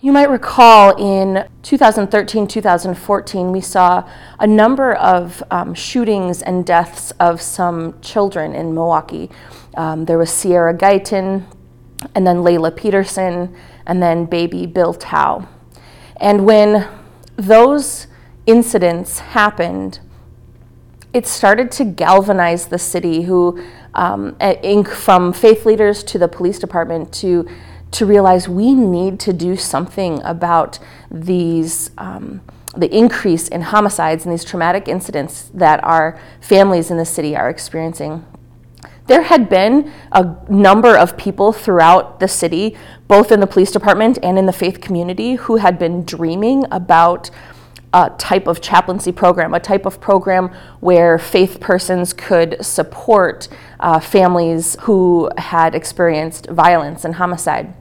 You might recall in 2013 2014, we saw a number of um, shootings and deaths of some children in Milwaukee. Um, there was Sierra Guyton, and then Laylah Petersen, and then baby Bill Thao. And when those incidents happened, it started to galvanize the city, who, um, from faith leaders to the police department, to to realize we need to do something about these. Um, the increase in homicides and these traumatic incidents that our families in the city are experiencing. There had been a number of people throughout the city, both in the police department and in the faith community, who had been dreaming about a type of chaplaincy program, a type of program where faith persons could support uh, families who had experienced violence and homicide.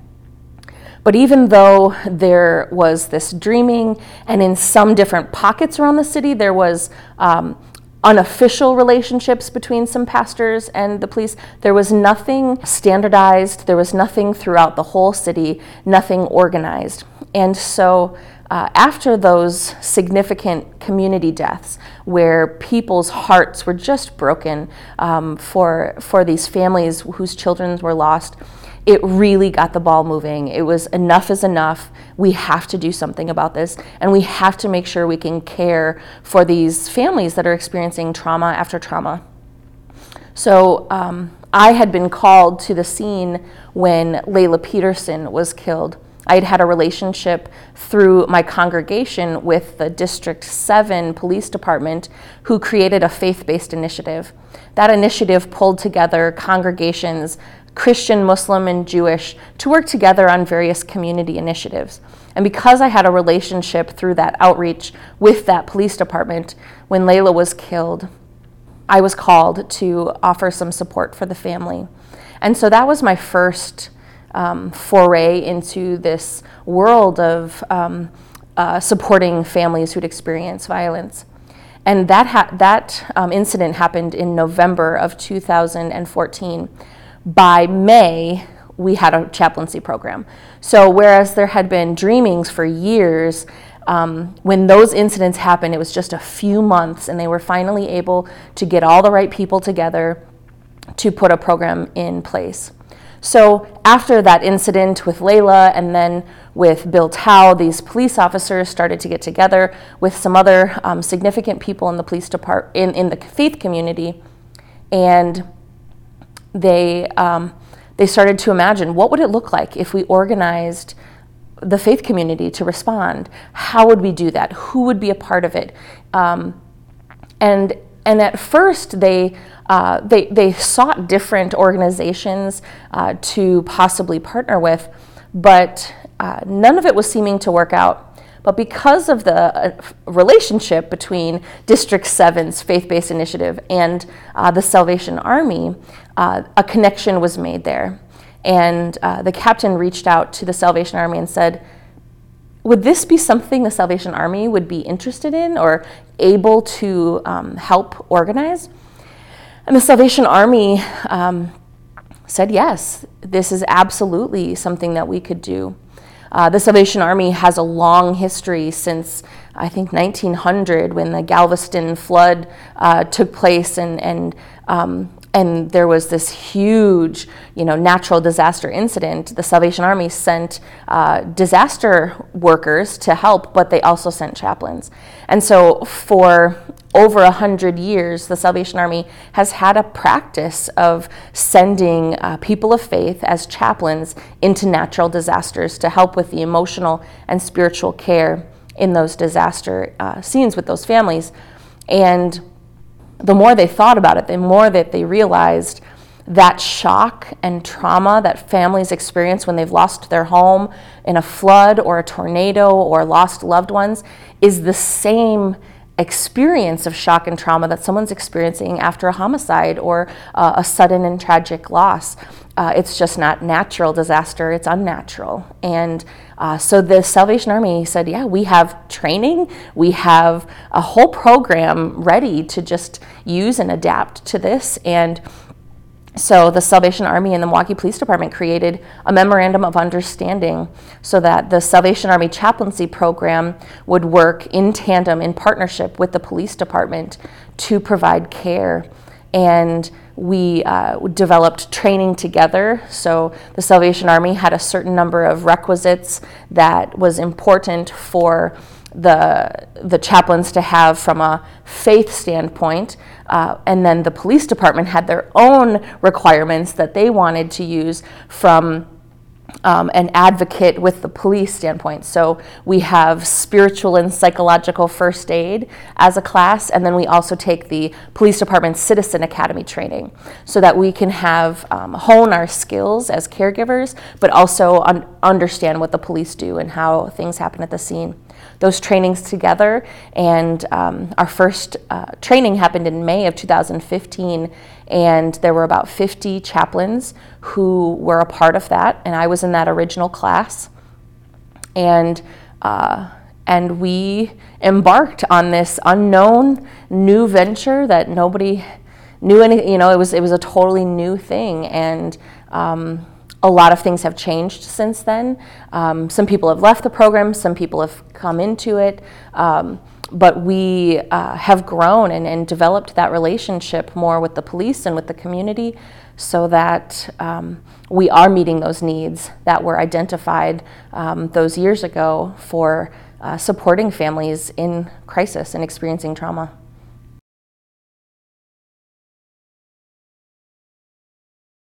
But even though there was this dreaming, and in some different pockets around the city, there was um, unofficial relationships between some pastors and the police. There was nothing standardized, there was nothing throughout the whole city, nothing organized. And so uh, after those significant community deaths, where people's hearts were just broken um, for, for these families whose children were lost, it really got the ball moving. It was enough is enough. We have to do something about this, and we have to make sure we can care for these families that are experiencing trauma after trauma. So um, I had been called to the scene when Laylah Petersen was killed. I had had a relationship through my congregation with the District 7 Police Department, who created a faith based initiative. That initiative pulled together congregations, Christian, Muslim, and Jewish, to work together on various community initiatives. And because I had a relationship through that outreach with that police department, when Laylah was killed, I was called to offer some support for the family. And so that was my first um, foray into this world of um, uh, supporting families who'd experienced violence. And that, ha- that um, incident happened in November of 2014. By May, we had a chaplaincy program. So, whereas there had been dreamings for years, um, when those incidents happened, it was just a few months, and they were finally able to get all the right people together to put a program in place. So after that incident with Laylah and then with Bill Thao, these police officers started to get together with some other um, significant people in the police department, in, in the faith community, and they, um, they started to imagine what would it look like if we organized the faith community to respond? How would we do that? Who would be a part of it? Um, and, and at first, they uh, they, they sought different organizations uh, to possibly partner with, but uh, none of it was seeming to work out. But because of the uh, relationship between District 7's faith based initiative and uh, the Salvation Army, a connection was made there. And the captain reached out to the Salvation Army and said, would this be something the Salvation Army would be interested in or able to um, help organize? And the Salvation Army um, said, yes, this is absolutely something that we could do. Uh, the Salvation Army has a long history since, I think, 1900 when the Galveston flood uh, took place and, and um, and there was this huge, you know, natural disaster incident, the Salvation Army sent uh, disaster workers to help, but they also sent chaplains. And so for over a hundred years, the Salvation Army has had a practice of sending uh, people of faith as chaplains into natural disasters to help with the emotional and spiritual care in those disaster uh, scenes with those families. And the more they thought about it, the more that they realized that shock and trauma that families experience when they've lost their home in a flood or a tornado or lost loved ones is the same experience of shock and trauma that someone's experiencing after a homicide or uh, a sudden and tragic loss. Uh, it's just not natural disaster, it's unnatural. And uh, so the Salvation Army said, Yeah, we have training, we have a whole program ready to just use and adapt to this. And so the Salvation Army and the Milwaukee Police Department created a memorandum of understanding so that the Salvation Army chaplaincy program would work in tandem, in partnership with the police department to provide care. And we uh, developed training together. So the Salvation Army had a certain number of requisites that was important for the the chaplains to have from a faith standpoint, uh, and then the police department had their own requirements that they wanted to use from um, an advocate with the police standpoint. So we have spiritual and psychological first aid as a class, and then we also take the police department citizen academy training so that we can have um, hone our skills as caregivers, but also un- understand what the police do and how things happen at the scene those trainings together. And um, our first uh, training happened in May of 2015, and there were about 50 chaplains who were a part of that, and I was in that original class. And uh, and we embarked on this unknown new venture that nobody knew any. You know, it was it was a totally new thing, and um, a lot of things have changed since then. Um, some people have left the program, some people have come into it, um, but we uh, have grown and, and, developed that relationship more with the police and with the community so that um, we are meeting those needs that were identified um, those years ago for uh, supporting families in crisis and experiencing trauma.